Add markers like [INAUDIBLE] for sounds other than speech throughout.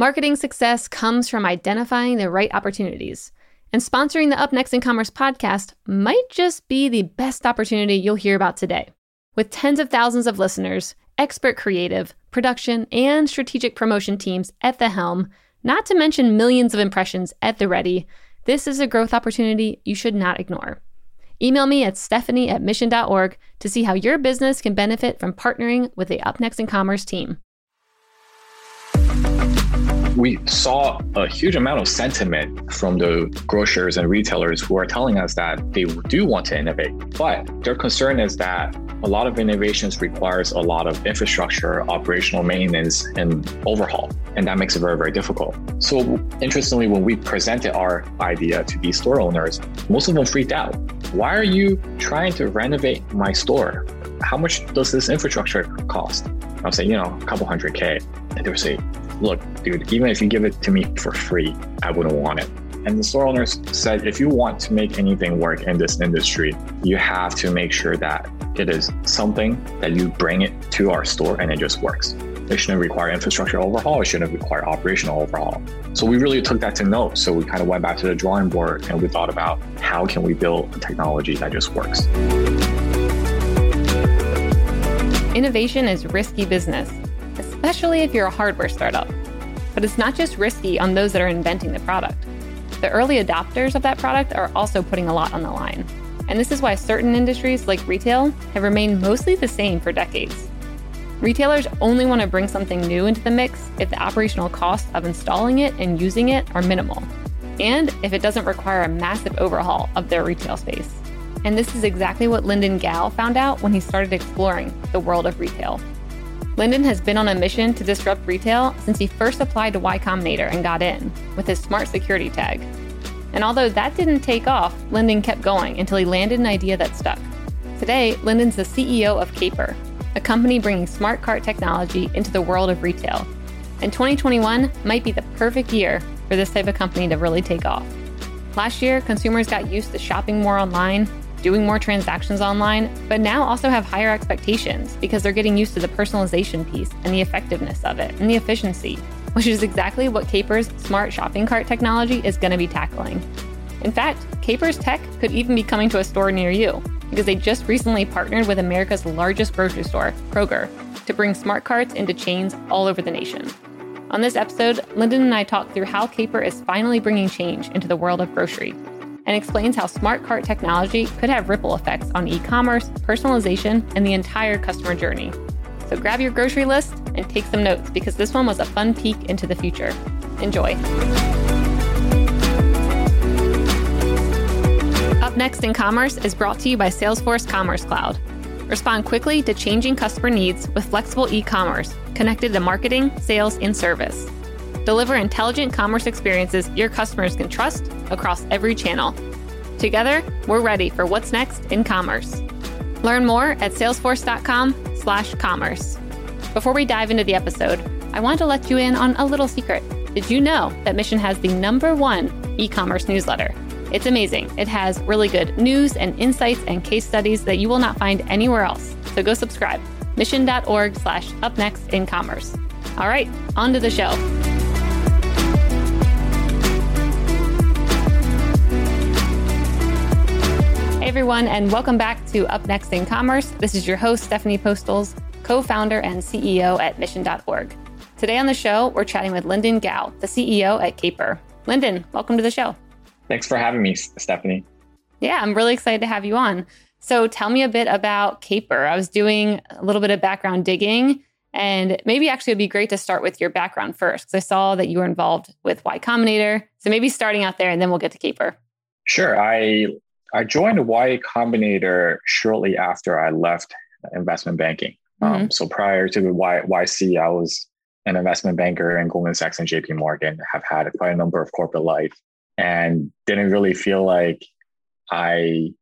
Marketing success comes from identifying the right opportunities. And sponsoring the Up Next in Commerce podcast might just be the best opportunity you'll hear about today. With tens of thousands of listeners, expert creative, production, and strategic promotion teams at the helm, not to mention millions of impressions at the ready, this is a growth opportunity you should not ignore. Email me at stephanie at mission.org to see how your business can benefit from partnering with the Up Next in Commerce team we saw a huge amount of sentiment from the grocers and retailers who are telling us that they do want to innovate, but their concern is that a lot of innovations requires a lot of infrastructure, operational maintenance, and overhaul. And that makes it very, very difficult. So interestingly, when we presented our idea to these store owners, most of them freaked out. Why are you trying to renovate my store? How much does this infrastructure cost? I'll say, you know, a couple hundred K. And they would say, look, dude, even if you give it to me for free, I wouldn't want it. And the store owners said, if you want to make anything work in this industry, you have to make sure that it is something that you bring it to our store and it just works. It shouldn't require infrastructure overhaul. It shouldn't require operational overhaul. So we really took that to note. So we kind of went back to the drawing board and we thought about how can we build a technology that just works. Innovation is risky business especially if you're a hardware startup. But it's not just risky on those that are inventing the product. The early adopters of that product are also putting a lot on the line. And this is why certain industries, like retail, have remained mostly the same for decades. Retailers only want to bring something new into the mix if the operational costs of installing it and using it are minimal, and if it doesn't require a massive overhaul of their retail space. And this is exactly what Lindon Gao found out when he started exploring the world of retail. Lindon has been on a mission to disrupt retail since he first applied to Y Combinator and got in with his smart security tag. And although that didn't take off, Lindon kept going until he landed an idea that stuck. Today, Lindon's the CEO of Caper, a company bringing smart cart technology into the world of retail. And 2021 might be the perfect year for this type of company to really take off. Last year, consumers got used to shopping more online doing more transactions online, but now also have higher expectations because they're getting used to the personalization piece and the effectiveness of it and the efficiency, which is exactly what Caper's smart shopping cart technology is going to be tackling. In fact, Caper's tech could even be coming to a store near you because they just recently partnered with America's largest grocery store, Kroger, to bring smart carts into chains all over the nation. On this episode, Lindon and I talk through how Caper is finally bringing change into the world of grocery and explains how smart cart technology could have ripple effects on e commerce, personalization, and the entire customer journey. So grab your grocery list and take some notes because this one was a fun peek into the future. Enjoy. Up next in commerce is brought to you by Salesforce Commerce Cloud. Respond quickly to changing customer needs with flexible e commerce connected to marketing, sales, and service. Deliver intelligent commerce experiences your customers can trust across every channel. Together, we're ready for what's next in commerce. Learn more at salesforce.com/commerce. Before we dive into the episode, I want to let you in on a little secret. Did you know that Mission has the number 1 e-commerce newsletter? It's amazing. It has really good news and insights and case studies that you will not find anywhere else. So go subscribe. Mission.org slash up next in commerce. All right, on to the show. Everyone, and welcome back to Up Next in Commerce. This is your host, Stephanie Postles, co founder and CEO at Mission.org. Today on the show, we're chatting with Lindon Gao, the CEO at Caper. Lindon, welcome to the show. Thanks for having me, Stephanie. Yeah, I'm really excited to have you on. So tell me a bit about Caper. I was doing a little bit of background digging, and maybe actually it'd be great to start with your background first, because I saw that you were involved with Y Combinator. So maybe starting out there, and then we'll get to Caper. Sure. I I joined Y Combinator shortly after I left investment banking. Um, mm-hmm. Um, so prior to the y, YC, I was an investment banker in Goldman Sachs and JP Morgan, have had quite a number of corporate life and didn't really feel like I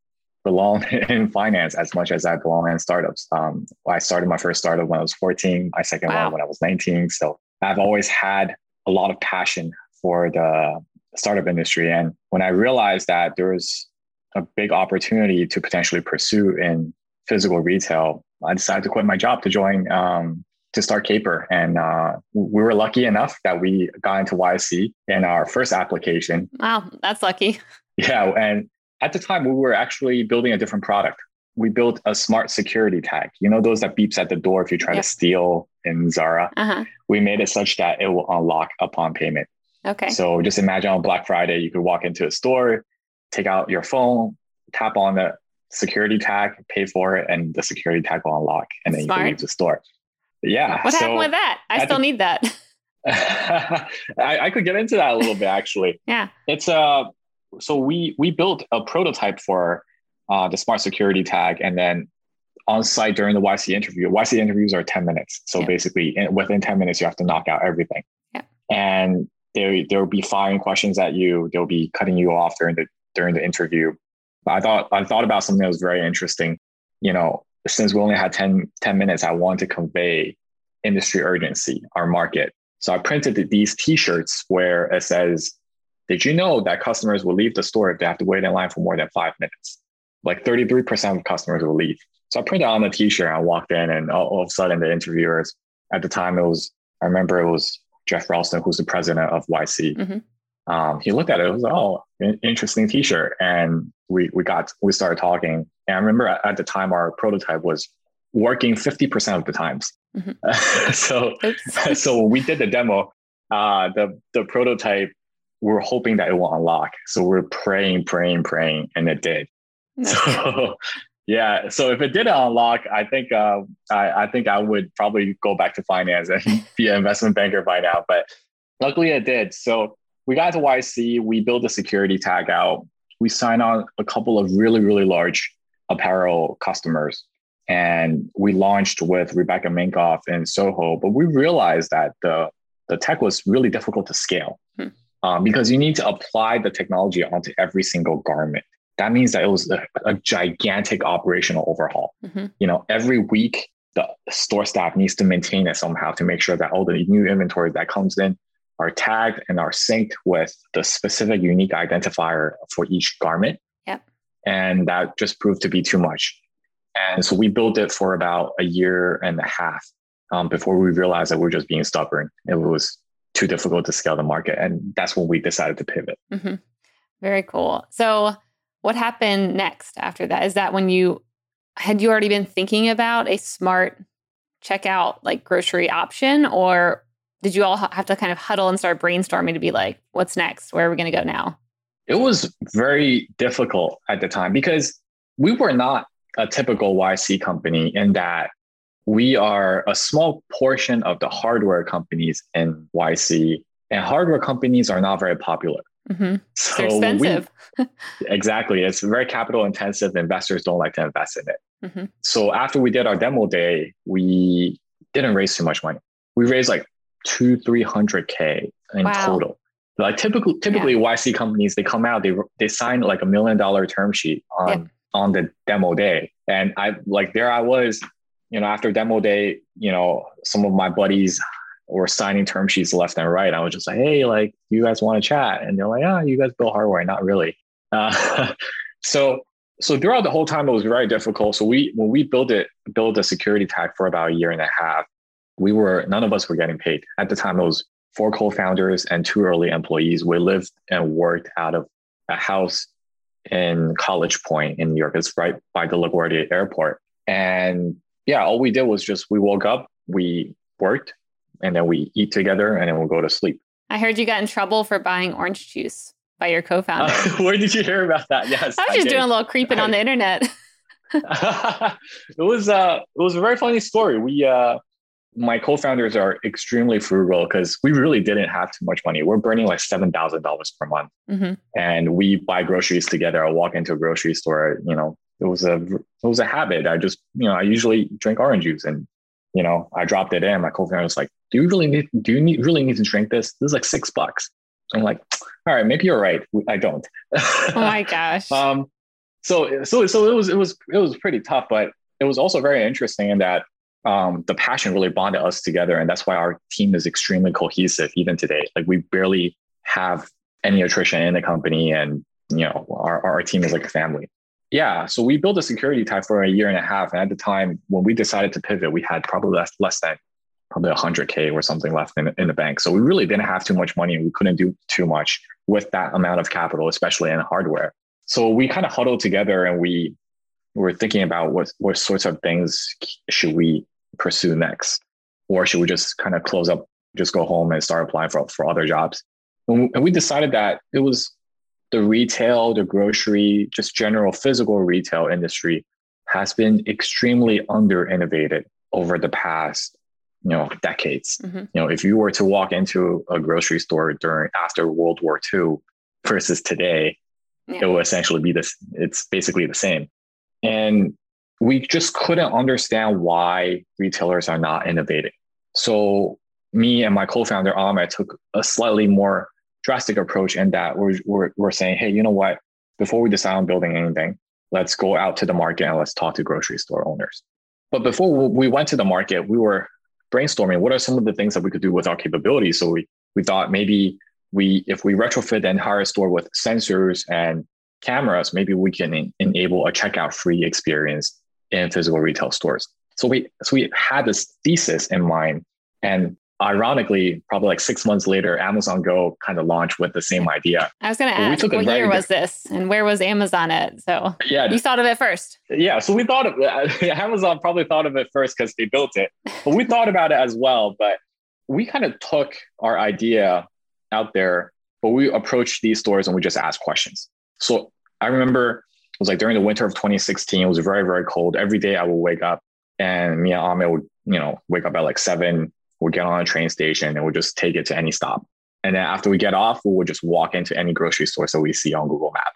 belong [LAUGHS] in finance as much as I belong in startups. Um, I started my first startup when I was 14, my second wow. one when I was 19. So I've always had a lot of passion for the startup industry. And when I realized that there was a big opportunity to potentially pursue in physical retail, I decided to quit my job to join um, to start Caper. And uh, we were lucky enough that we got into YC in our first application. Wow, that's lucky. [LAUGHS] Yeah. And at the time, we were actually building a different product. We built a smart security tag. You know, those that beeps at the door if you try yep. to steal in Zara. Uh-huh. We made it such that it will unlock upon payment. Okay. So just imagine on Black Friday, you could walk into a store, take out your phone, tap on the security tag, pay for it, and the security tag will unlock, and then Smart. you can leave the store. Yeah. What so happened with that? I still the, need that. [LAUGHS] [LAUGHS] I, I, could get into that a little bit actually. [LAUGHS] yeah. It's uh so we we built a prototype for uh, the smart security tag, and then on site during the YC interview. YC interviews are ten minutes, so yeah. basically in, within ten minutes you have to knock out everything. Yeah. And there there'll be firing questions at you. They'll be cutting you off during the during the interview. I thought I thought about something that was very interesting. You know, since we only had 10, 10 minutes, I wanted to convey industry urgency, our market. So I printed these T-shirts where it says, "Did you know that customers will leave the store if they have to wait in line for more than five minutes?" Like 33% of customers will leave. So I printed on the T-shirt. And I walked in, and all, all of a sudden, the interviewers at the time it was I remember it was Geoff Ralston, who's the president of YC. Mm-hmm um, he looked at it. It was oh, interesting T-shirt, and we we got we started talking. And I remember at, the time our prototype was working fifty percent of the times. Mm-hmm. [LAUGHS] so so we did the demo. Uh, the the prototype, we are hoping that it will unlock. So we're praying, praying, praying, and it did. So [LAUGHS] yeah, so if it didn't unlock, I think uh, I, I think I would probably go back to finance and [LAUGHS] be an investment banker by now. But luckily, it did. So we got to YC, we built a security tag out. We signed on a couple of really, really large apparel customers. And we launched with Rebecca Minkoff in Soho, but we realized that the, the tech was really difficult to scale hmm. um, because you need to apply the technology onto every single garment. That means that it was a, a gigantic operational overhaul. Mm-hmm. You know, every week the store staff needs to maintain it somehow to make sure that all the new inventory that comes in are tagged and are synced with the specific unique identifier for each garment. Yep. And that just proved to be too much. And so we built it for about a year and a half um, before we realized that we are just being stubborn. It was too difficult to scale the market. And that's when we decided to pivot. Mm-hmm. Very cool. So, what happened next after that? Is that when you had you already been thinking about a smart checkout like grocery option, or did you all have to kind of huddle and start brainstorming to be like, what's next? Where are we going to go now? It was very difficult at the time because we were not a typical YC company in that we are a small portion of the hardware companies in YC, and hardware companies are not very popular. Mm-hmm. So They're expensive. We, [LAUGHS] exactly. It's very capital intensive. Investors don't like to invest in it. Mm-hmm. So after we did our demo day, we didn't raise too much money. We raised like two, 300K in wow. total. Like typically, typically yeah. YC companies, they come out, they, they sign like a million dollar term sheet on, yeah. on the demo day. And I like, there I was, you know, after demo day, you know, some of my buddies were signing term sheets left and right. I was just like, Hey, like you guys want to chat? And they're like, ah, oh, you guys build hardware. Not really. Uh, [LAUGHS] so, so throughout the whole time, it was very difficult. So we, when we built it, built a security tag for about a year and a half, we were none of us were getting paid at the time. It was four co-founders and two early employees. We lived and worked out of a house in College Point in New York. It's right by the LaGuardia Airport. And yeah, all we did was just we woke up, we worked, and then we eat together, and then we'll go to sleep. I heard you got in trouble for buying orange juice by your co-founder. Uh, [LAUGHS] where did you hear about that? Yes, I was just I doing a little creeping I, on the [LAUGHS] internet. [LAUGHS] it was uh, it was a very funny story. We uh, my co-founders are extremely frugal because we really didn't have too much money. We're burning like seven thousand dollars per month, mm-hmm. and we buy groceries together. I walk into a grocery store. You know, it was a it was a habit. I just you know I usually drink orange juice, and you know I dropped it in. My co-founder was like, "Do you really need? Do you need, really need to drink this? This is like six bucks." I'm like, "All right, maybe you're right. I don't." oh my gosh. [LAUGHS] um. So so so it was it was it was pretty tough, but it was also very interesting in that um, the passion really bonded us together. And that's why our team is extremely cohesive even today. Like we barely have any attrition in the company and, you know, our, our team is like a family. Yeah. So we built a security type for a year and a half. And at the time when we decided to pivot, we had probably less, less than probably 100K or something left in, in the bank. So we really didn't have too much money and we couldn't do too much with that amount of capital, especially in hardware. So we kind of huddled together and we were thinking about what, what sorts of things should we pursue next? Or should we just kind of close up, just go home and start applying for, for other jobs? And we decided that it was the retail, the grocery, just general physical retail industry has been extremely under innovated over the past you know decades mm-hmm. you know if you were to walk into a grocery store during after world war ii versus today yeah. it will essentially be this it's basically the same and we just couldn't understand why retailers are not innovating. So me and my co-founder ahmed took a slightly more drastic approach in that we're, we're, we're saying hey you know what? Before we decide on building anything let's go out to the market and let's talk to grocery store owners. But before we went to the market we were brainstorming what are some of the things that we could do with our capabilities. So we we thought maybe we if we retrofit the entire store with sensors and cameras, maybe we can en- enable a checkout free experience in physical retail stores. So we so we had this thesis in mind, and ironically, probably like six months later, Amazon Go kind of launched with the same idea. I was going to ask, what year was this, and where was Amazon at? So yeah, you thought of it first. Yeah, so we thought of [LAUGHS] Amazon probably thought of it first because they built it, but we thought about it as well. But we kind of took our idea out there, but we approached these stores and we just asked questions. So I remember it was like during the winter of 2016. It was very very cold. Every day I would wake up and me and Ahmed would you know wake up at like seven we'd get on a train station and we'd just take it to any stop. And then after we get off, we would just walk into any grocery store that we see on Google Map.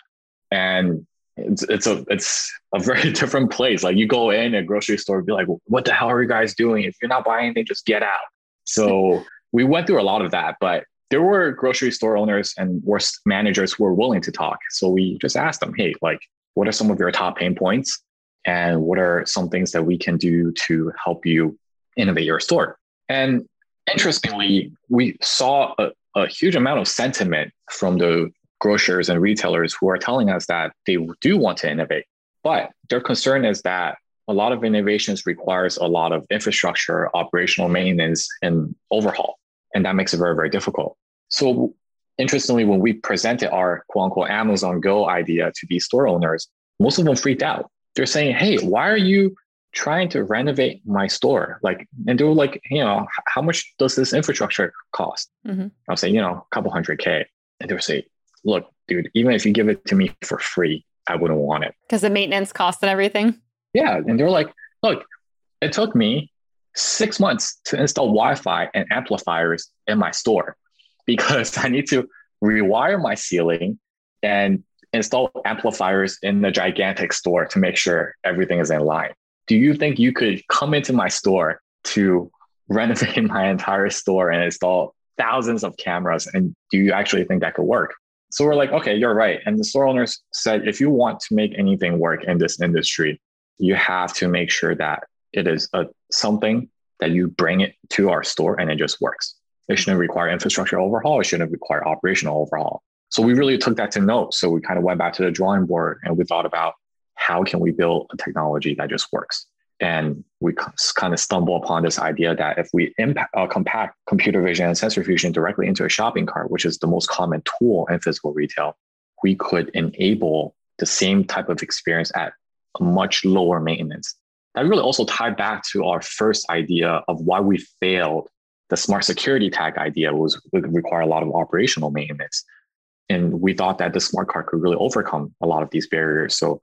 And it's it's a it's a [LAUGHS] very different place. Like you go in a grocery store, be like, what the hell are you guys doing? If you're not buying anything, just get out. So we went through a lot of that, but there were grocery store owners and worst managers who were willing to talk. So we just asked them, hey, like, what are some of your top pain points? And what are some things that we can do to help you innovate your store? And interestingly, we saw a, a huge amount of sentiment from the grocers and retailers who are telling us that they do want to innovate. But their concern is that a lot of innovations requires a lot of infrastructure, operational maintenance, and overhaul. And that makes it very, very difficult. So interestingly, when we presented our quote unquote Amazon Go idea to these store owners, most of them freaked out. They're saying, hey, why are you trying to renovate my store. Like, and they were like, you know, how much does this infrastructure cost? Mm-hmm. I'll say, you know, a couple hundred K. And they would say, look, dude, even if you give it to me for free, I wouldn't want it. Because the maintenance cost and everything? Yeah. And they were like, look, it took me six months to install Wi Fi and amplifiers in my store because [LAUGHS] I need to rewire my ceiling and install amplifiers in the gigantic store to make sure everything is in line do you think you could come into my store to [LAUGHS] renovate my entire store and install thousands of cameras? And do you actually think that could work? So we're like, okay, you're right. And the store owners said, if you want to make anything work in this industry, you have to make sure that it is a, something that you bring it to our store and it just works. It shouldn't require infrastructure overhaul. It shouldn't require operational overhaul. So we really took that to note. So we kind of went back to the drawing board and we thought about how can we build a technology that just works? And we kind of stumble upon this idea that if we impact, uh, compact computer vision and sensor fusion directly into a shopping cart, which is the most common tool in physical retail, we could enable the same type of experience at much lower maintenance. That really also tied back to our first idea of why we failed. The smart security tag idea was would require a lot of operational maintenance. And we thought that the smart cart could really overcome a lot of these barriers. So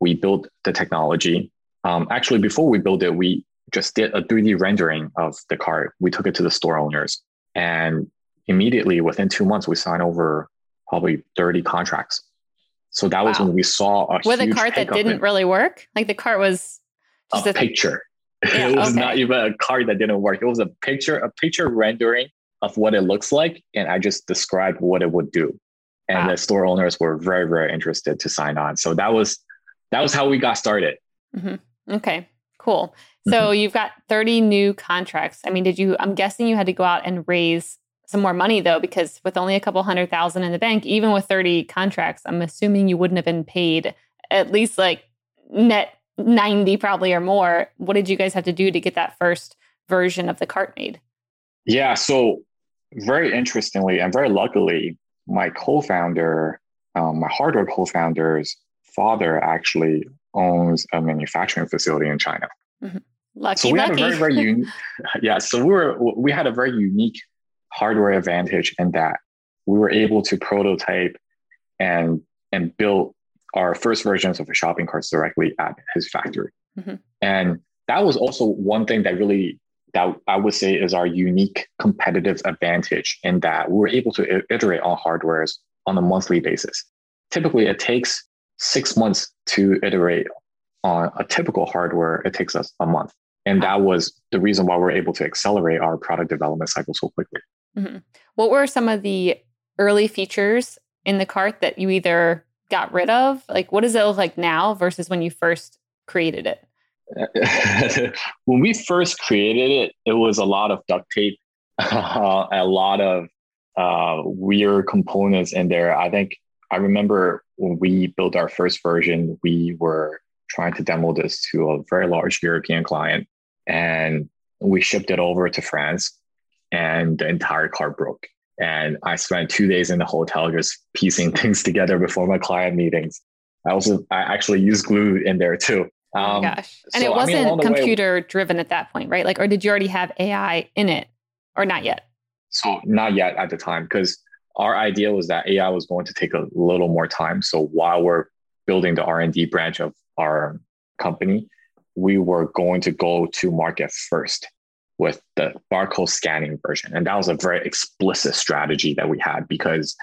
we built the technology. Um, actually, before we built it, we just did a 3D rendering of the card. We took it to the store owners, and immediately within two months, we signed over probably 30 contracts. So that was when we saw a with a cart that didn't in, really work. Like the cart was just a, a picture. [LAUGHS] Yeah, it was okay. not even a card that didn't work. It was a picture, a picture rendering of what it looks like, and I just described what it would do. And wow. the store owners were very, very interested to sign on. So that was that was how we got started. Mm-hmm. Okay, cool. So mm-hmm. you've got 30 new contracts. I mean, did you, I'm guessing you had to go out and raise some more money though, because with only a couple hundred thousand in the bank, even with 30 contracts, I'm assuming you wouldn't have been paid at least like net 90 probably or more. What did you guys have to do to get that first version of the cart made? Yeah. So, very interestingly and very luckily, my co founder, um, my hardware co founder's father actually owns a manufacturing facility in China. Mm-hmm. Lucky, so we lucky. had a very, very unique, [LAUGHS] yeah. So we were, we had a very unique hardware advantage in that we were able to prototype and and build our first versions of the shopping carts directly at his factory. Mm-hmm. And that was also one thing that really that I would say is our unique competitive advantage in that we were able to iterate on hardwares on a monthly basis. Typically, it takes six months to iterate on a typical hardware. It takes us a month. And that was the reason why we're able to accelerate our product development cycle so quickly. Mm-hmm. What were some of the early features in the cart that you either got rid of? Like, what does it look like now versus when you first created it? [LAUGHS] when we first created it, it was a lot of duct tape, [LAUGHS] a lot of uh, weird components in there. I think I remember when we built our first version, we were trying to demo this to a very large European client, and we shipped it over to France, and the entire car broke. And I spent two days in the hotel just piecing [LAUGHS] things together before my client meetings. I also I actually used glue in there too. Um, oh gosh. And so, it wasn't I mean, computer way, driven at that point, right? Like, or did you already have AI in it or not yet? So not yet at the time, because our idea was that AI was going to take a little more time. So while we're building the R&D branch of our company, we were going to go to market first with the barcode scanning version. And that was a very explicit strategy that we had because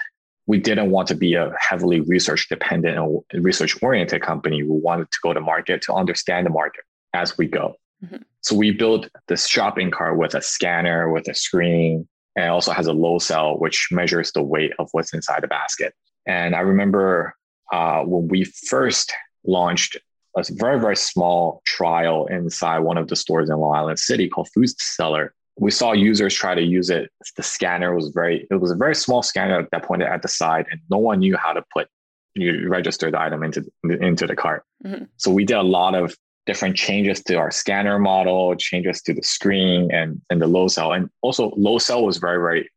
we didn't want to be a heavily research dependent or research oriented company. We wanted to go to market to understand the market as we go. Mm-hmm. So we built this shopping cart with a scanner, with a screen, and also has a load cell, which measures the weight of what's inside the basket. And I remember uh, when we first launched a very, very small trial inside one of the stores in Long Island City called Food Cellar. We saw users try to use it. The scanner was very, it was a very small scanner that pointed at the side, and no one knew how to put, you register the item into, into the cart. Mm-hmm. So we did a lot of different changes to our scanner model, changes to the screen and, and the load cell. And also load cell was very, very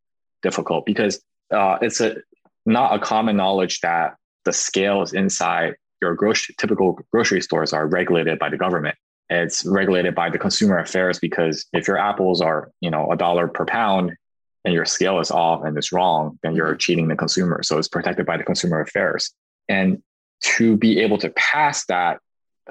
difficult because uh, it's a not a common knowledge that the scales inside your grocery, typical grocery stores are regulated by the government. It's regulated by the consumer affairs because if your apples are, you know, a dollar per pound and your scale is off and it's wrong, then you're mm-hmm. cheating the consumer. So it's protected by the consumer affairs. And to be able to pass that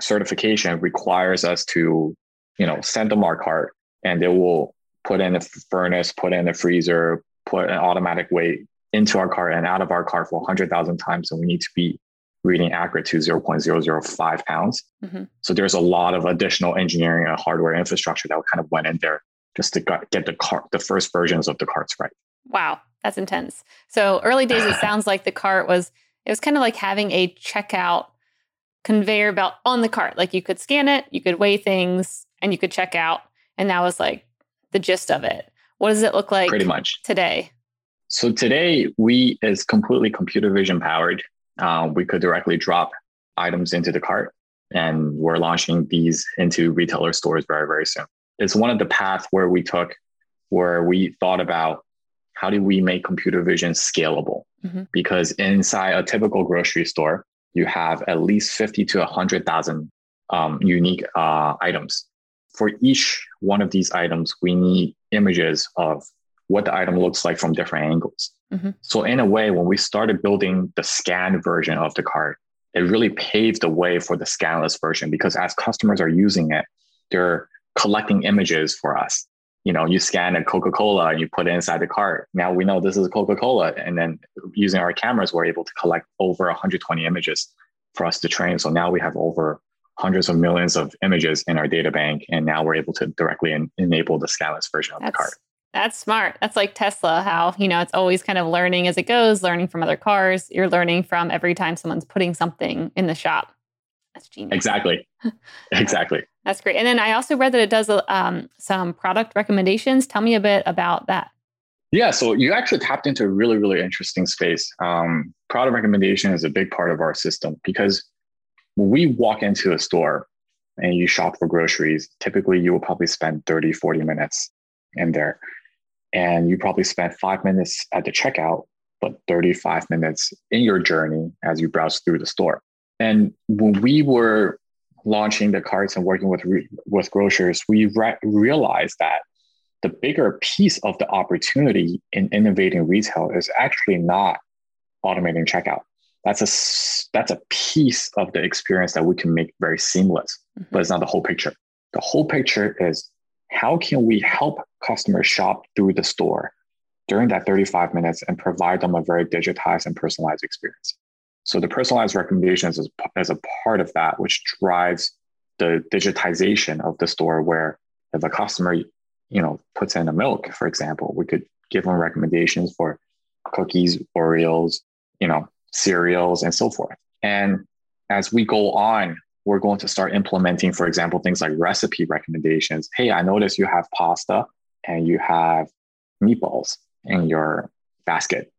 certification requires us to, you know, send them our cart and they will put in a furnace, put in a freezer, put an automatic weight into our cart and out of our cart for 100,000 times. And we need to be reading accurate to 0.005 pounds. Mm-hmm. So there's a lot of additional engineering and hardware infrastructure that kind of went in there just to get the cart, the first versions of the carts right. Wow, that's intense. So early days, it [LAUGHS] sounds like the cart was it was kind of like having a checkout conveyor belt on the cart. Like you could scan it, you could weigh things, and you could check out, and that was like the gist of it. What does it look like? Pretty much today. So today we is completely computer vision powered uh, we could directly drop items into the cart. And we're launching these into retailer stores very, very soon. It's one of the paths where we took, where we thought about how do we make computer vision scalable? Mm-hmm. Because inside a typical grocery store, you have at least 50 to 100,000 um, unique uh, items. For each one of these items, we need images of what the item looks like from different angles. Mm-hmm. So in a way, when we started building the scan version of the card, it really paved the way for the scanless version because as customers are using it, they're collecting images for us. You know, you scan a Coca-Cola and you put it inside the cart. Now we know this is a Coca-Cola. And then using our cameras, we're able to collect over 120 images for us to train. So now we have over hundreds of millions of images in our data bank. And now we're able to directly en- enable the scanless version of That's, the cart. That's smart. That's like Tesla, how, you know, it's always kind of learning as it goes, learning from other cars. You're learning from every time someone's putting something in the shop. That's genius. Exactly. [LAUGHS] exactly. That's great. And then I also read that it does um, some product recommendations. Tell me a bit about that. Yeah, so you actually tapped into a really, really interesting space. Um, product recommendation is a big part of our system because when we walk into a store, and you shop for groceries, typically you will probably spend 30, 40 minutes in there. And you probably spend five minutes at the checkout, but 35 minutes in your journey as you browse through the store. And when we were launching the carts and working with, with grocers, we re- realized that the bigger piece of the opportunity in innovating retail is actually not automating checkout. That's a that's a piece of the experience that we can make very seamless, mm-hmm. but it's not the whole picture. The whole picture is how can we help customers shop through the store during that 35 minutes and provide them a very digitized and personalized experience. So the personalized recommendations is, a part of that, which drives the digitization of the store where if a customer, you know, puts in a milk, for example, we could give them recommendations for cookies, Oreos, you know, cereals, and so forth. And as we go on, we're going to start implementing, for example, things like recipe recommendations. Hey, I noticed you have pasta and you have meatballs in your basket.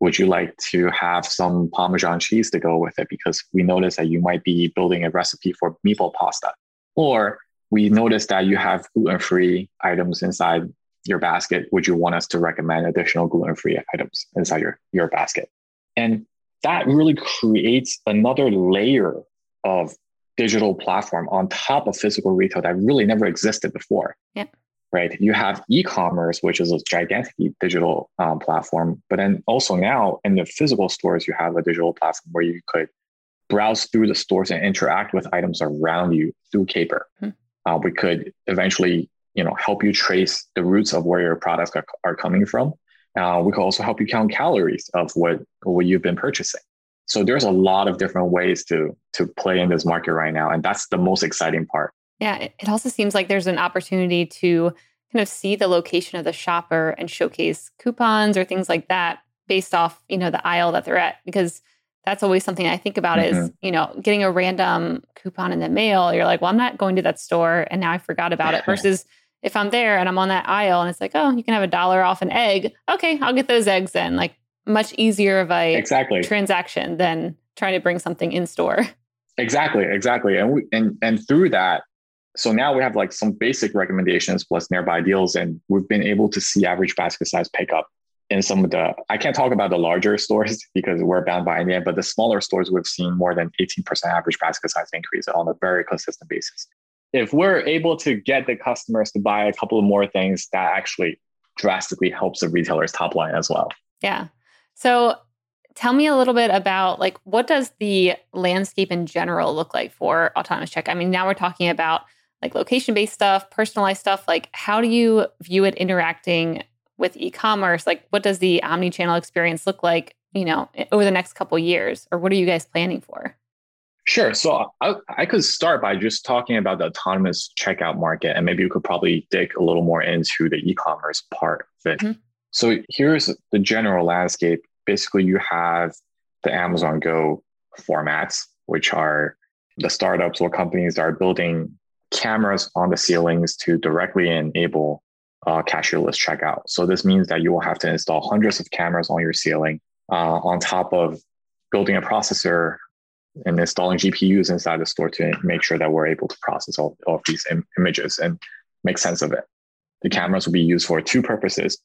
Would you like to have some Parmesan cheese to go with it? Because we noticed that you might be building a recipe for meatball pasta. Or we noticed that you have gluten free items inside your basket. Would you want us to recommend additional gluten free items inside your, your basket? And that really creates another layer of digital platform on top of physical retail that really never existed before. Yeah. Right. You have e-commerce, which is a gigantic digital um, platform, but then also now in the physical stores, you have a digital platform where you could browse through the stores and interact with items around you through Caper. Hmm. Uh, we could eventually, you know, help you trace the roots of where your products are, are coming from. Uh, we could also help you count calories of what what you've been purchasing. So there's a lot of different ways to to play in this market right now, and that's the most exciting part. Yeah, it also seems like there's an opportunity to kind of see the location of the shopper and showcase coupons or things like that based off you know the aisle that they're at because that's always something I think about mm-hmm. is, you know, getting a random coupon in the mail. You're like, well, I'm not going to that store and now I forgot about it [LAUGHS] versus if I'm there and I'm on that aisle and it's like, oh, you can have a dollar off an egg. Okay, I'll get those eggs in. Like much easier of a exactly. transaction than trying to bring something in store. [LAUGHS] Exactly, exactly. And we, and and through that, so now we have like some basic recommendations plus nearby deals, and we've been able to see average basket size pick up in some of the. I can't talk about the larger [LAUGHS] stores because we're bound by NDA, but the smaller stores we've seen more than 18% average basket size increase on a very consistent basis. If we're able to get the customers to buy a couple of more things, that actually drastically helps the retailer's top line as well. Yeah. So tell me a little bit about like what does the landscape in general look like for autonomous check? I mean, now we're talking about like location based stuff, personalized stuff. Like how do you view it interacting with e-commerce? Like what does the omni-channel experience look like, you know, over the next couple years or what are you guys planning for? Sure. So I, I could start by just talking about the autonomous checkout market, and maybe you could probably dig a little more into the e-commerce part of it. Mm-hmm. So here's the general landscape basically you have the Amazon Go formats, which are the startups or companies that are building cameras on the ceilings to directly enable uh, cashierless checkout. So this means that you will have to install hundreds of cameras on your ceiling uh, on top of building a processor and installing GPUs inside the store to make sure that we're able to process all, all of these Im- images and make sense of it. The cameras will be used for two purposes.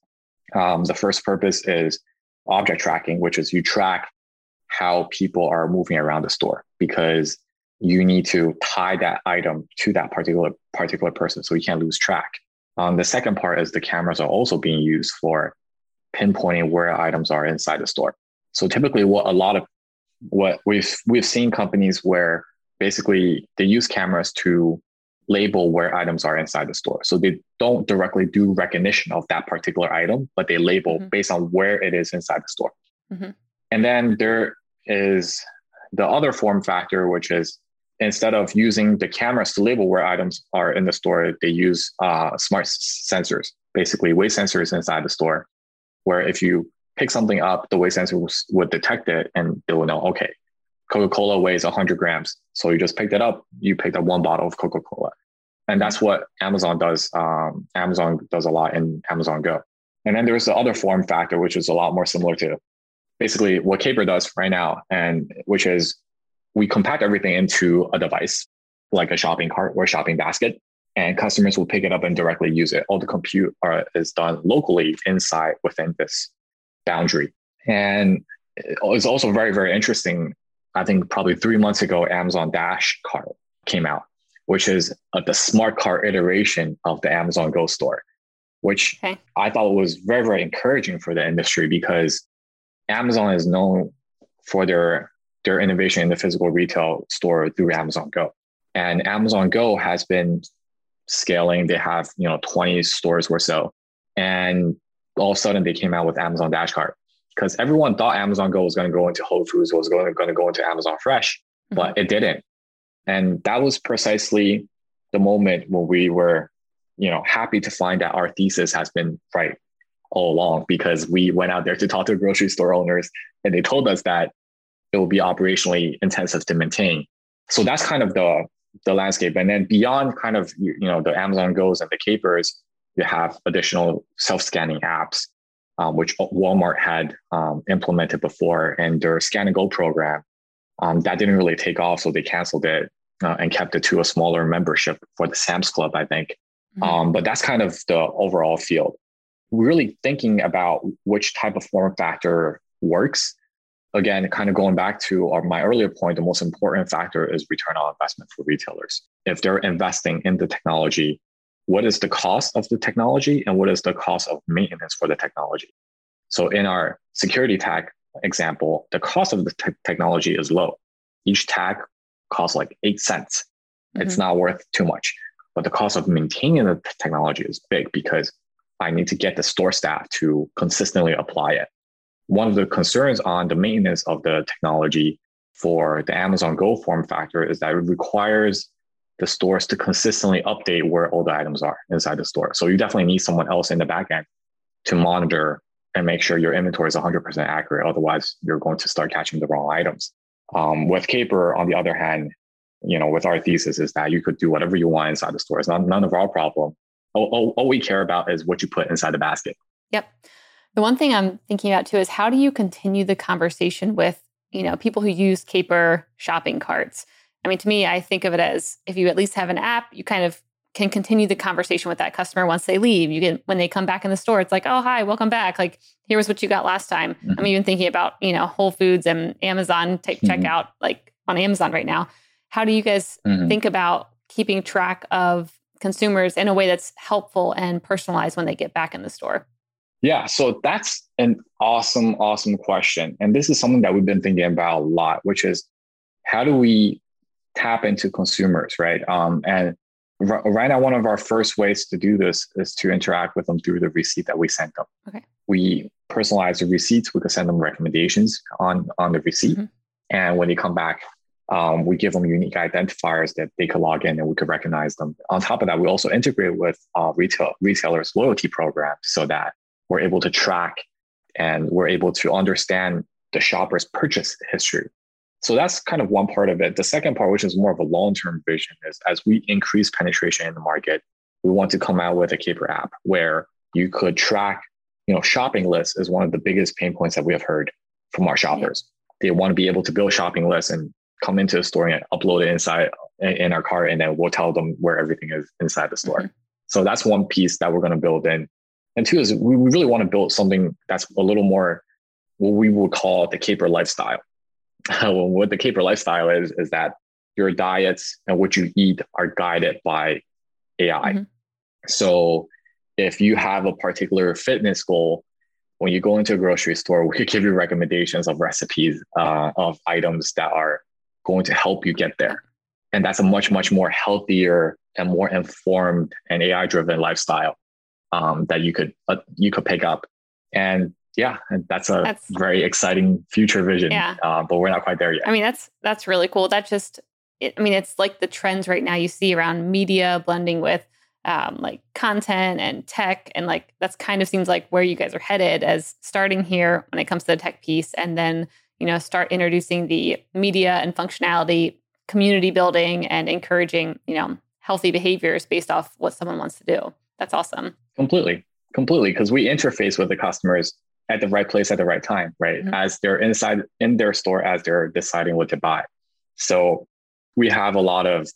Um, the first purpose is object tracking, which is you track how people are moving around the store because you need to tie that item to that particular particular person so you can't lose track. Um, the second part is the cameras are also being used for pinpointing where items are inside the store. So typically, what a lot of what we've we've seen companies where basically they use cameras to label where items are inside the store. So they don't directly do recognition of that particular item, but they label mm-hmm. based on where it is inside the store. Mm-hmm. And then there is the other form factor, which is instead of using the cameras to label where items are in the store, they use uh, smart sensors, basically weight sensors inside the store, where if you pick something up, the weight sensor would detect it and it will know, okay, Coca-Cola weighs 100 grams. So you just picked it up, you picked up one bottle of Coca-Cola. And that's what Amazon does. Um, Amazon does a lot in Amazon Go. And then there's the other form factor, which is a lot more similar to basically what Caper does right now, and which is we compact everything into a device like a shopping cart or a shopping basket, and customers will pick it up and directly use it. All the compute are, is done locally inside within this boundary. And it's also very, very interesting. I think probably three months ago, Amazon Dash Cart came out, which is uh, the smart cart iteration of the Amazon Go store, which okay. I thought was very, very encouraging for the industry because Amazon is known for their their innovation in the physical retail store through Amazon Go. And Amazon Go has been scaling. They have, you know, 20 stores or so. And all of a sudden they came out with Amazon Dash Cart because everyone thought Amazon Go was going to go into Whole Foods, was going to, going to go into Amazon Fresh, mm-hmm. but it didn't. And that was precisely the moment when we were, you know, happy to find that our thesis has been right all along because we went out there to talk to grocery store owners and they told us that it will be operationally intensive to maintain. So that's kind of the the landscape. And then beyond kind of you, you know the Amazon Goes and the Capers, you have additional self-scanning apps, um, which Walmart had um, implemented before, and their Scan and Go program um, that didn't really take off, so they canceled it uh, and kept it to a smaller membership for the Sam's Club, I think. Mm-hmm. Um, but that's kind of the overall field. Really thinking about which type of form factor works again, kind of going back to our, my earlier point, the most important factor is return on investment for retailers. If they're investing in the technology, what is the cost of the technology and what is the cost of maintenance for the technology? So in our security tag example, the cost of the te- technology is low. Each tag costs like eight cents. Mm-hmm. It's not worth too much. But the cost of maintaining the technology is big because I need to get the store staff to consistently apply it one of the concerns on the maintenance of the technology for the Amazon Go form factor is that it requires the stores to consistently update where all the items are inside the store. So you definitely need someone else in the backend to monitor and make sure your inventory is 100% accurate. Otherwise, you're going to start catching the wrong items. Um, with Caper, on the other hand, you know, with our thesis is that you could do whatever you want inside the store. It's not none of our problem. All, all, all we care about is what you put inside the basket. Yep. The one thing I'm thinking about too is how do you continue the conversation with, you know, people who use Caper shopping carts? I mean, to me, I think of it as if you at least have an app, you kind of can continue the conversation with that customer once they leave. You can when they come back in the store, it's like, oh hi, welcome back. Like here was what you got last time. Mm-hmm. I'm even thinking about, you know, Whole Foods and Amazon type mm-hmm. checkout, like on Amazon right now. How do you guys mm-hmm. think about keeping track of consumers in a way that's helpful and personalized when they get back in the store? Yeah, so that's an awesome, awesome question. And this is something that we've been thinking about a lot, which is how do we tap into consumers, right? Um, and r- right now, one of our first ways to do this is to interact with them through the receipt that we send them. Okay. We personalize the receipts. We can send them recommendations on on the receipt, mm-hmm. and when they come back, um, we give them unique identifiers that they could log in and we could recognize them. On top of that, we also integrate with uh, retail retailers loyalty programs so that we're able to track and we're able to understand the shopper's purchase history. So that's kind of one part of it. The second part, which is more of a long-term vision, is as we increase penetration in the market, we want to come out with a Caper app where you could track, you know, shopping lists is one of the biggest pain points that we have heard from our shoppers. They want to be able to build shopping lists and come into the store and upload it inside in our cart, and then we'll tell them where everything is inside the store. Mm-hmm. So that's one piece that we're going to build in. And two is we really want to build something that's a little more what we would call the caper lifestyle. [LAUGHS] what the caper lifestyle is, is that your diets and what you eat are guided by AI. Mm-hmm. So if you have a particular fitness goal, when you go into a grocery store, we could [LAUGHS] give you recommendations of recipes uh, of items that are going to help you get there. And that's a much, much more healthier and more informed and AI driven lifestyle um, that you could uh, you could pick up. And yeah, that's a that's, very exciting future vision. Yeah. Uh, but we're not quite there yet. I mean, that's that's really cool. That just, it, I mean, it's like the trends right now you see around media blending with um, like content and tech, and like that's kind of seems like where you guys are headed as starting here when it comes to the tech piece, and then you know start introducing the media and functionality, community building, and encouraging you know healthy behaviors based off what someone wants to do. That's awesome. Completely, completely, because we interface with the customers at the right place at the right time, right? Mm-hmm. As they're inside in their store, as they're deciding what to buy. So we have a lot of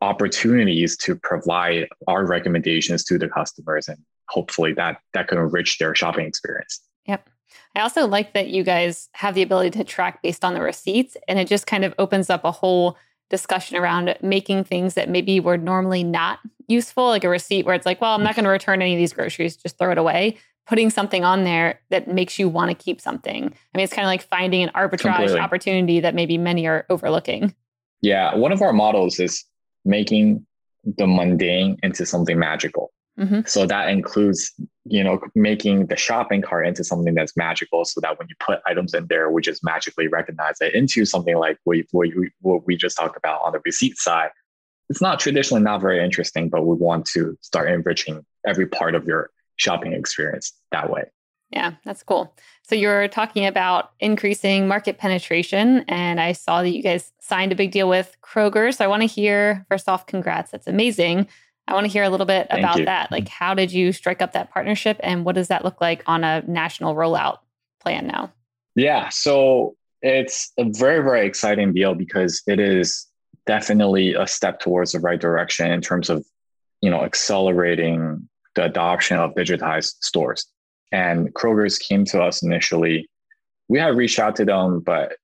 opportunities to provide our recommendations to the customers and hopefully that that can enrich their shopping experience. Yep. I also like that you guys have the ability to track based on the receipts and it just kind of opens up a whole discussion around making things that maybe were normally not useful, like a receipt where it's like, well, I'm not going to return any of these groceries, just throw it away. Putting something on there that makes you want to keep something. I mean, it's kind of like finding an arbitrage Completely. opportunity that maybe many are overlooking. Yeah. One of our models is making the mundane into something magical. Mm-hmm. So that includes, you know, making the shopping cart into something that's magical so that when you put items in there, we just magically recognize it into something like what, what, what we just talked about on the receipt side. It's not traditionally not very interesting, but we want to start enriching every part of your shopping experience that way. Yeah, that's cool. So you're talking about increasing market penetration, and I saw that you guys signed a big deal with Kroger. So I want to hear first off, congrats. That's amazing. I want to hear a little bit Thank about you. that. Like, how did you strike up that partnership, and what does that look like on a national rollout plan now? Yeah, so it's a very, very exciting deal because it is definitely a step towards the right direction in terms of, you know, accelerating the adoption of digitized stores and Kroger's came to us initially. We had reached out to them, but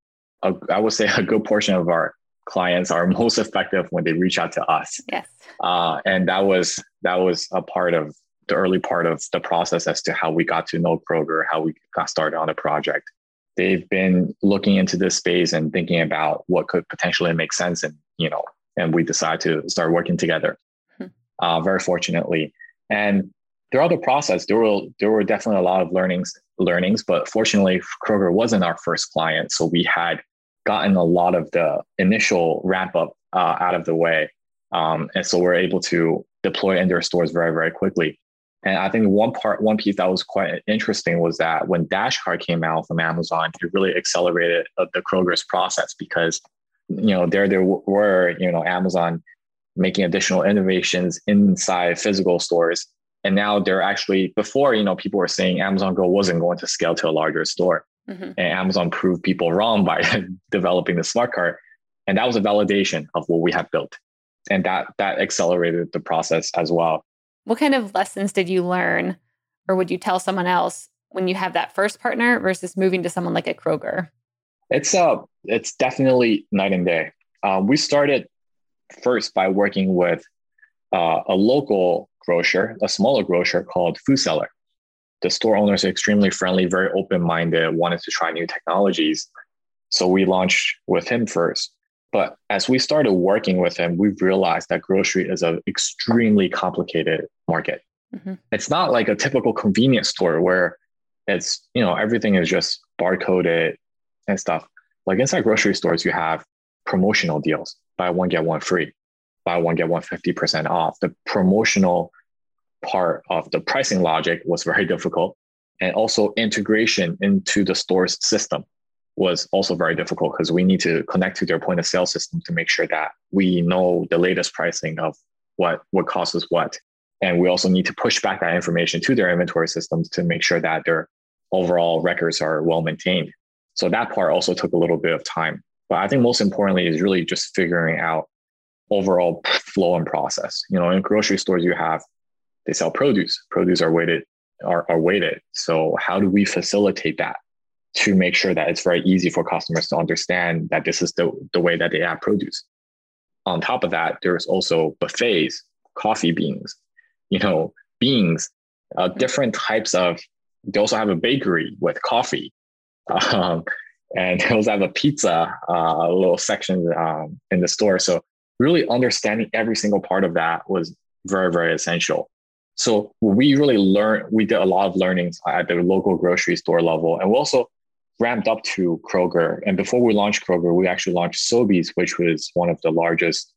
a, I would say a good portion of our clients are [LAUGHS] most effective when they reach out to us. Yes. Uh, and that was that was a part of the early part of the process as to how we got to know Kroger, how we got started on the project. They've been looking into this space and thinking about what could potentially make sense, and you know, and we decided to start working together. Hmm. Uh, very fortunately, and throughout the process, there were there were definitely a lot of learnings learnings, but fortunately, Kroger wasn't our first client, so we had gotten a lot of the initial ramp up uh, out of the way, um, and so we're able to deploy in their stores very very quickly. And I think one part, one piece that was quite interesting was that when DashCart came out from Amazon, it really accelerated uh, the Kroger's process because you know there there were you know Amazon making additional innovations inside physical stores. And now they're actually before you know people were saying amazon go wasn't going to scale to a larger store. Mm-hmm. and amazon proved people wrong by [LAUGHS] developing the smart cart. And that was a validation of what we have built. And that that accelerated the process as well. What kind of lessons did you learn or would you tell someone else when you have that first partner versus moving to someone like a kroger? It's uh it's definitely night and day. Um, we started first by working with uh, a local grocer, a smaller grocer called Food Cellar. The store owners are extremely friendly, very open minded, wanted to try new technologies. So we launched with him first. But as we started working with him, we realized that grocery is an extremely complicated market. Mm-hmm. It's not like a typical convenience store where it's, you know, everything is just barcoded and stuff. Like inside grocery stores, you have promotional deals buy one, get one free, buy one, get one 50% off. The promotional part of the pricing logic was very [LAUGHS] difficult. And also integration into the store's system was also very difficult because we need to connect to their point of sale system to make sure that we know the latest pricing of what what costs what. And we also need to push back that information to their inventory systems to make sure that their overall records are well maintained. So that part also took a little bit of time. But I think most importantly is really just figuring out overall flow and process. You know, in grocery stores, you have they sell produce. Produce are weighted are, are weighted. So how do we facilitate that to make sure that it's very easy for customers to understand that this is the, the way that they add produce? On top of that, there's also buffets, coffee beans, you know, beans, uh, different types of. They also have a bakery with coffee, [LAUGHS] um, and [LAUGHS] they also have a pizza, uh, little section um, in the store. So really understanding every single part of that was very very essential so we really learned, we did a lot of learnings at the local grocery store level. And we also ramped up to Kroger. And before we launched Kroger, we actually launched Sobeys, which was one of the largest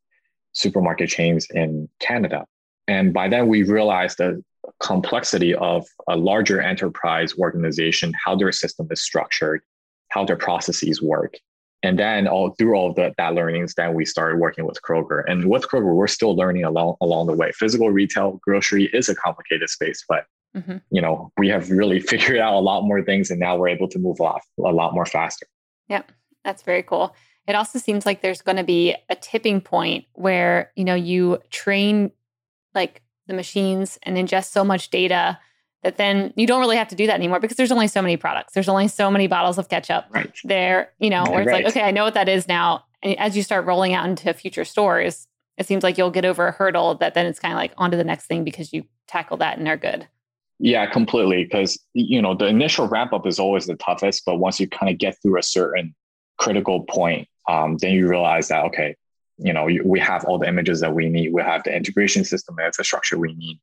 supermarket chains in Canada. And by then we realized the complexity of a larger enterprise organization, how their system is structured, how their processes work. And then all through all of the, that learnings, then we started working with Kroger. And with Kroger, we're still learning along along the way. Physical retail grocery is a complicated space, but mm-hmm. you know we have really [LAUGHS] figured out a lot more things, and now we're able to move off a lot more faster. Yeah, that's very cool. it also seems like there's going to be a tipping point where, you know, you train like the machines and ingest so much data that then you don't really have to do that anymore because there's only so many products. There's only so many bottles of ketchup right. there, you know, where it's right. like, okay, I know what that is now. And as you start rolling out into future stores, it seems like you'll get over a hurdle that then it's kind of like on to the next thing because you tackle that and they're good. Yeah, completely. Because, you know, the initial ramp up is always the toughest. But once you kind of get through a certain critical point, um, then you realize that, okay, you know, we have all the images that we need. We have the integration system and infrastructure we need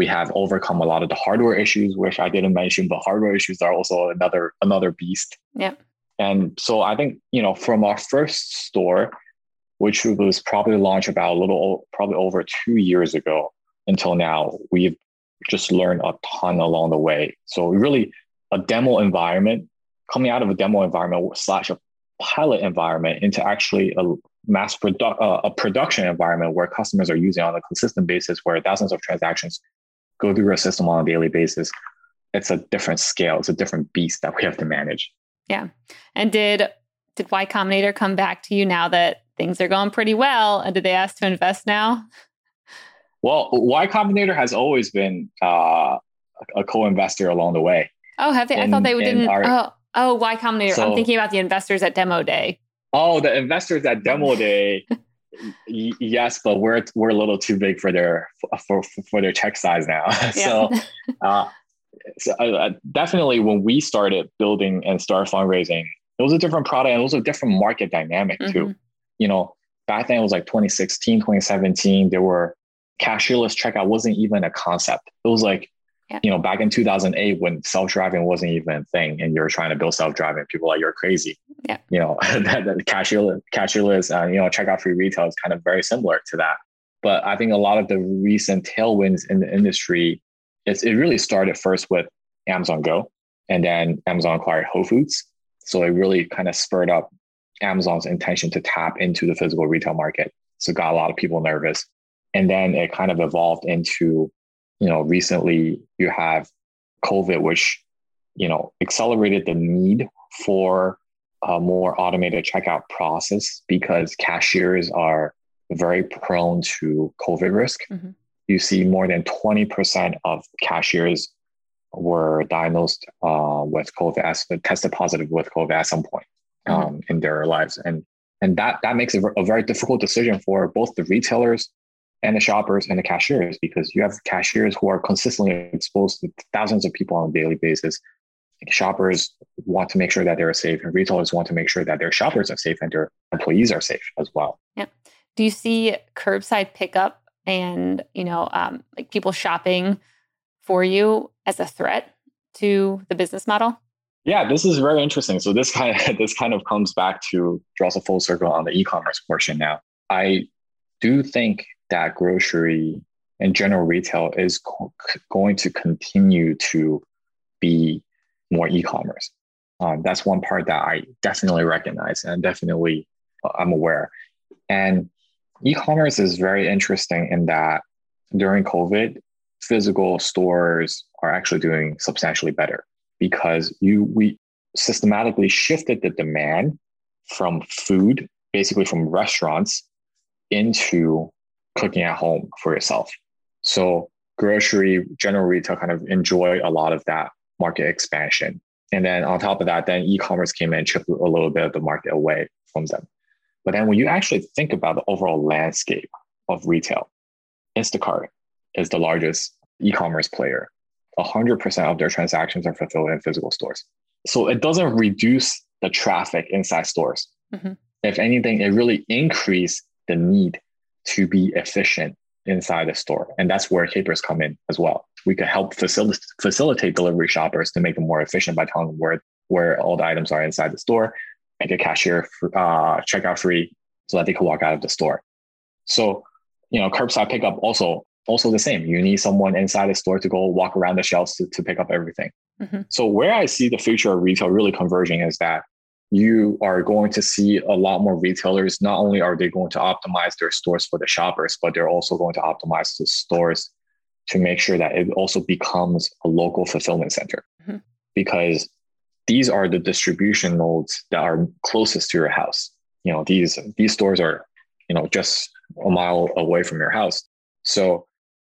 we have overcome a lot of the hardware issues, which I didn't mention, but hardware issues are also another another beast. Yeah. And so I think, you know, from our first store, which was probably launched about a little probably over two years ago until now, we've just learned a ton along the way. So really a demo environment, coming out of a demo environment slash a pilot environment into actually a mass produ- uh, a production environment where customers are using on a consistent basis, where thousands of transactions go through our system on a daily basis, it's a different scale. It's a different beast that we have to manage. Yeah. And did did Y Combinator come back to you now that things are going pretty well? And did they ask to invest now? Well, Y Combinator has always been uh, a co-investor along the way. Oh, have they? In, I thought they didn't. Our, oh, oh, Y Combinator. So, I'm thinking about the investors at Demo Day. Oh, the investors at Demo Day. [LAUGHS] yes, but we're we're a little too big for their for for their check size now. [LAUGHS] so, uh, so uh, definitely when we started building and start fundraising, it was a different product and it was a different market dynamic mm-hmm. too. You know, back then it was like 2016, 2017. There were cashierless checkout wasn't even a concept. It was like you know, back in 2008 when self-driving wasn't even a thing and you're trying to build self-driving, people like, you're crazy. Yeah. You know, [LAUGHS] that, that cashierless, cashierless uh, you know, checkout free retail is kind of very similar to that. But I think a lot of the recent tailwinds in the industry, it's, it really started first with Amazon Go and then Amazon acquired Whole Foods. So it really kind of spurred up Amazon's intention to tap into the physical retail market. So got a lot of people nervous. And then it kind of evolved into you know, recently you have COVID, which, you know, accelerated the need for a more automated checkout process because cashiers are very prone to COVID risk. Mm-hmm. You see more than 20% of cashiers were diagnosed uh, with COVID, as, tested positive with COVID at some point mm-hmm. um, in their lives. And, and that, that makes it a very difficult decision for both the retailers and the shoppers and the cashiers because you have cashiers who are consistently exposed to thousands of people on a daily basis. Shoppers want to make sure that they're safe, and retailers want to make sure that their shoppers are safe and their employees are safe as well. Yeah. Do you see curbside pickup and you know um, like people shopping for you as a threat to the business model? Yeah, this is very interesting. So this kind of [LAUGHS] this kind of comes back to draws a full circle on the e-commerce portion now. I do think that grocery and general retail is co- going to continue to be more e-commerce. Um, that's one part that I definitely recognize and definitely uh, I'm aware. And e-commerce is very interesting in that during COVID, physical stores are actually doing substantially better because you we systematically shifted the demand from food, basically from restaurants, into cooking at home for yourself. So grocery, general retail kind of enjoy a lot of that market expansion. And then on top of that, then e-commerce came in and chipped a little bit of the market away from them. But then when you actually think about the overall landscape of retail, Instacart is the largest e-commerce player. 100% of their transactions are fulfilled in physical stores. So it doesn't reduce the traffic inside stores. Mm-hmm. If anything, it really increased the need to be efficient inside the store. And that's where Capers come in as well. We could help facil- facilitate delivery shoppers to make them more efficient by telling them where, where all the items are inside the store, make a cashier uh, checkout free so that they can walk out of the store. So, you know, curbside pickup also also the same. You need someone inside the store to go walk around the shelves to, to pick up everything. Mm-hmm. So where I see the future of retail really converging is that you are going to see a lot more retailers. Not only are they going to optimize their stores for the shoppers, but they're also going to optimize the stores to make sure that it also becomes a local fulfillment center. Mm-hmm. Because these are the distribution nodes that are closest to your house. you know these these stores are you know just a mile away from your house so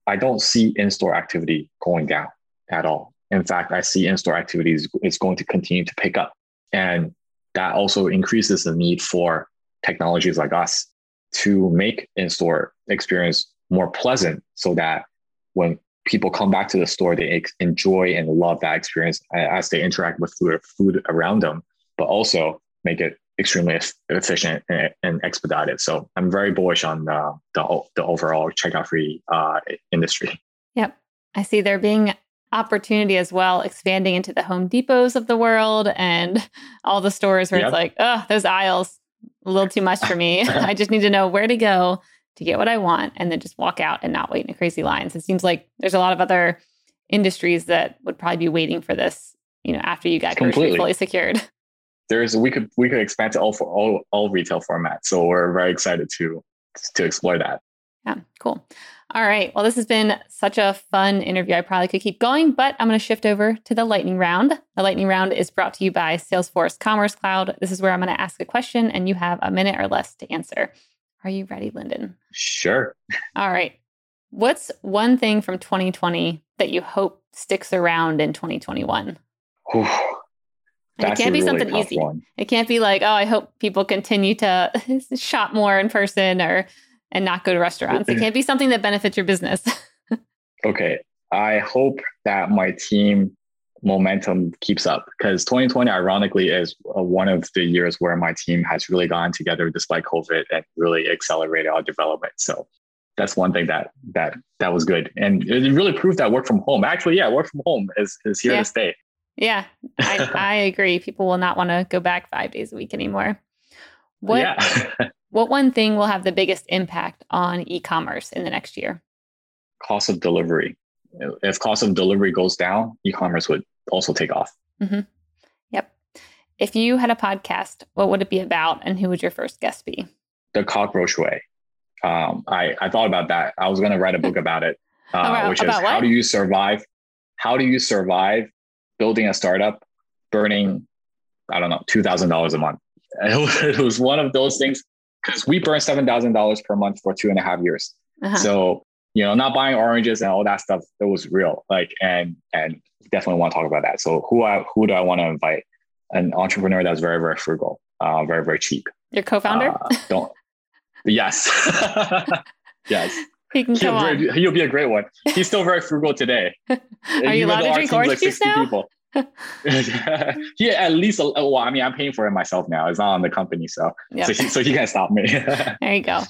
i don't see in-store activity going down at all in fact i see in-store activities is going to continue to pick up and that also increases the need for technologies like us to make in-store experience more pleasant so that when people come back to the store they enjoy and love that experience as they interact with food, food around them but also make it extremely efficient and, and expedited. So i'm very bullish on the, the, the overall checkout free uh, industry. Yep. I see there being opportunity as well, expanding into the Home Depots of the world and all the stores where yep. it's like, oh, those aisles, a little too much for me. [LAUGHS] [LAUGHS] I just need to know where to go to get what I want and then just walk out and not wait in a crazy lines. It seems like there's a lot of other industries that would probably be waiting for this, you know, after you got Completely. fully secured. [LAUGHS] There's we could we could expand to all for all all retail formats. So we're very excited to to explore that. Yeah, cool. All right. Well, this has been such a fun interview. I probably could keep going, but I'm going to shift over to the lightning round. The lightning round is brought to you by Salesforce Commerce Cloud. This is where I'm going to ask a question and you have a minute or less to answer. Are you ready, Lindon? Sure. All right. What's one thing from 2020 that you hope sticks around in 2021? it can't be really something easy. One. It can't be like, oh, I hope people continue to [LAUGHS] shop more in person or and not go to restaurants. It can't be something that benefits your business. [LAUGHS] okay. I hope that my team momentum keeps up because 2020 ironically is uh, one of the years where my team has really gone together despite covid and really accelerated our development so that's one thing that that that was good and it really proved that work from home actually yeah work from home is is here yeah. to stay yeah I, [LAUGHS] I agree people will not want to go back five days a week anymore what yeah. [LAUGHS] what one thing will have the biggest impact on e-commerce in the next year? Cost of delivery. If cost of delivery goes down, e-commerce would also take off. Mm-hmm. Yep. If you had a podcast, what would it be about, and who would your first guest be? The cockroach way. Um, I I thought about that. I was going to write a book about it, [LAUGHS] uh, about, which is what? how do you survive? How do you survive building a startup, burning I don't know two thousand dollars a month? [LAUGHS] It was one of those things because we burned seven thousand dollars per month for two and a half years. Uh-huh. So you know, not buying oranges and all that stuff, it was real. Like, and and definitely want to talk about that. So who I who do I want to invite? An entrepreneur that's very very frugal, uh, very very cheap. Your co-founder? Uh, don't. [LAUGHS] yes. [LAUGHS] yes. He can he'll, come on. He'll be a great one. He's still very frugal today. [LAUGHS] Are you allowed to drink orange juice now? People. [LAUGHS] yeah, at least. Well, I mean, I'm paying for it myself now. It's not on the company, so yep. so, he, so he can't stop me. [LAUGHS] there you go.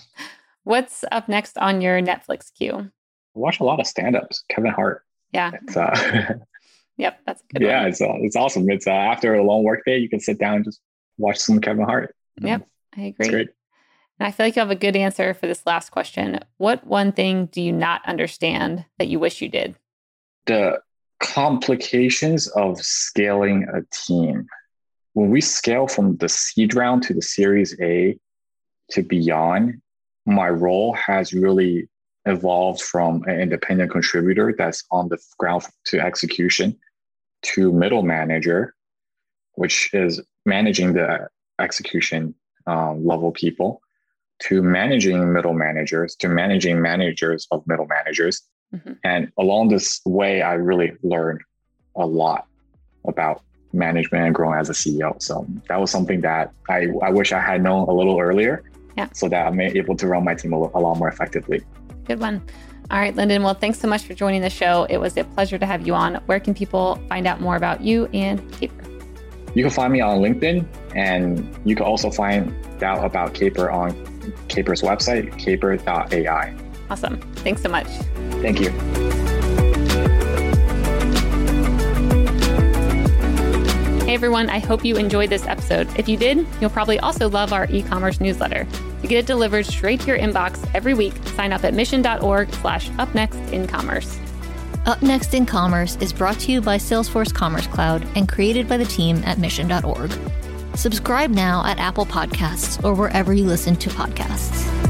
What's up next on your Netflix queue? I watch a lot of stand-ups. Kevin Hart. Yeah. It's, uh, [LAUGHS] yep, that's good. Yeah, one. it's uh, it's awesome. It's uh, after a long work day, you can sit down and just watch some Kevin Hart. Yep, I agree. It's great. And I feel like you have a good answer for this last question. What one thing do you not understand that you wish you did? The complications of scaling a team. When we scale from the seed round to the series A to beyond, my role has really evolved from an independent contributor that's on the ground to execution to middle manager, which is managing the execution um, level people, to managing middle managers, to managing managers of middle managers, Mm-hmm. And along this way, I really learned a lot about management and growing as a CEO. So that was something that I, I wish I had known a little earlier. Yeah. So that I'm able to run my team a, a lot more effectively. Good one. All right, Lindon. Well, thanks so much for joining the show. It was a pleasure to have you on. Where can people find out more about you and Caper? You can find me on LinkedIn, and you can also find out about Caper on Caper's website, caper.ai. Awesome. Thanks so much. Thank you. Hey everyone, I hope you enjoyed this episode. If you did, you'll probably also love our e-commerce newsletter. To get it delivered straight to your inbox every week, sign up at mission.org slash upnextincommerce. Up Next in Commerce is brought to you by Salesforce Commerce Cloud and created by the team at mission.org. Subscribe now at Apple Podcasts or wherever you listen to podcasts.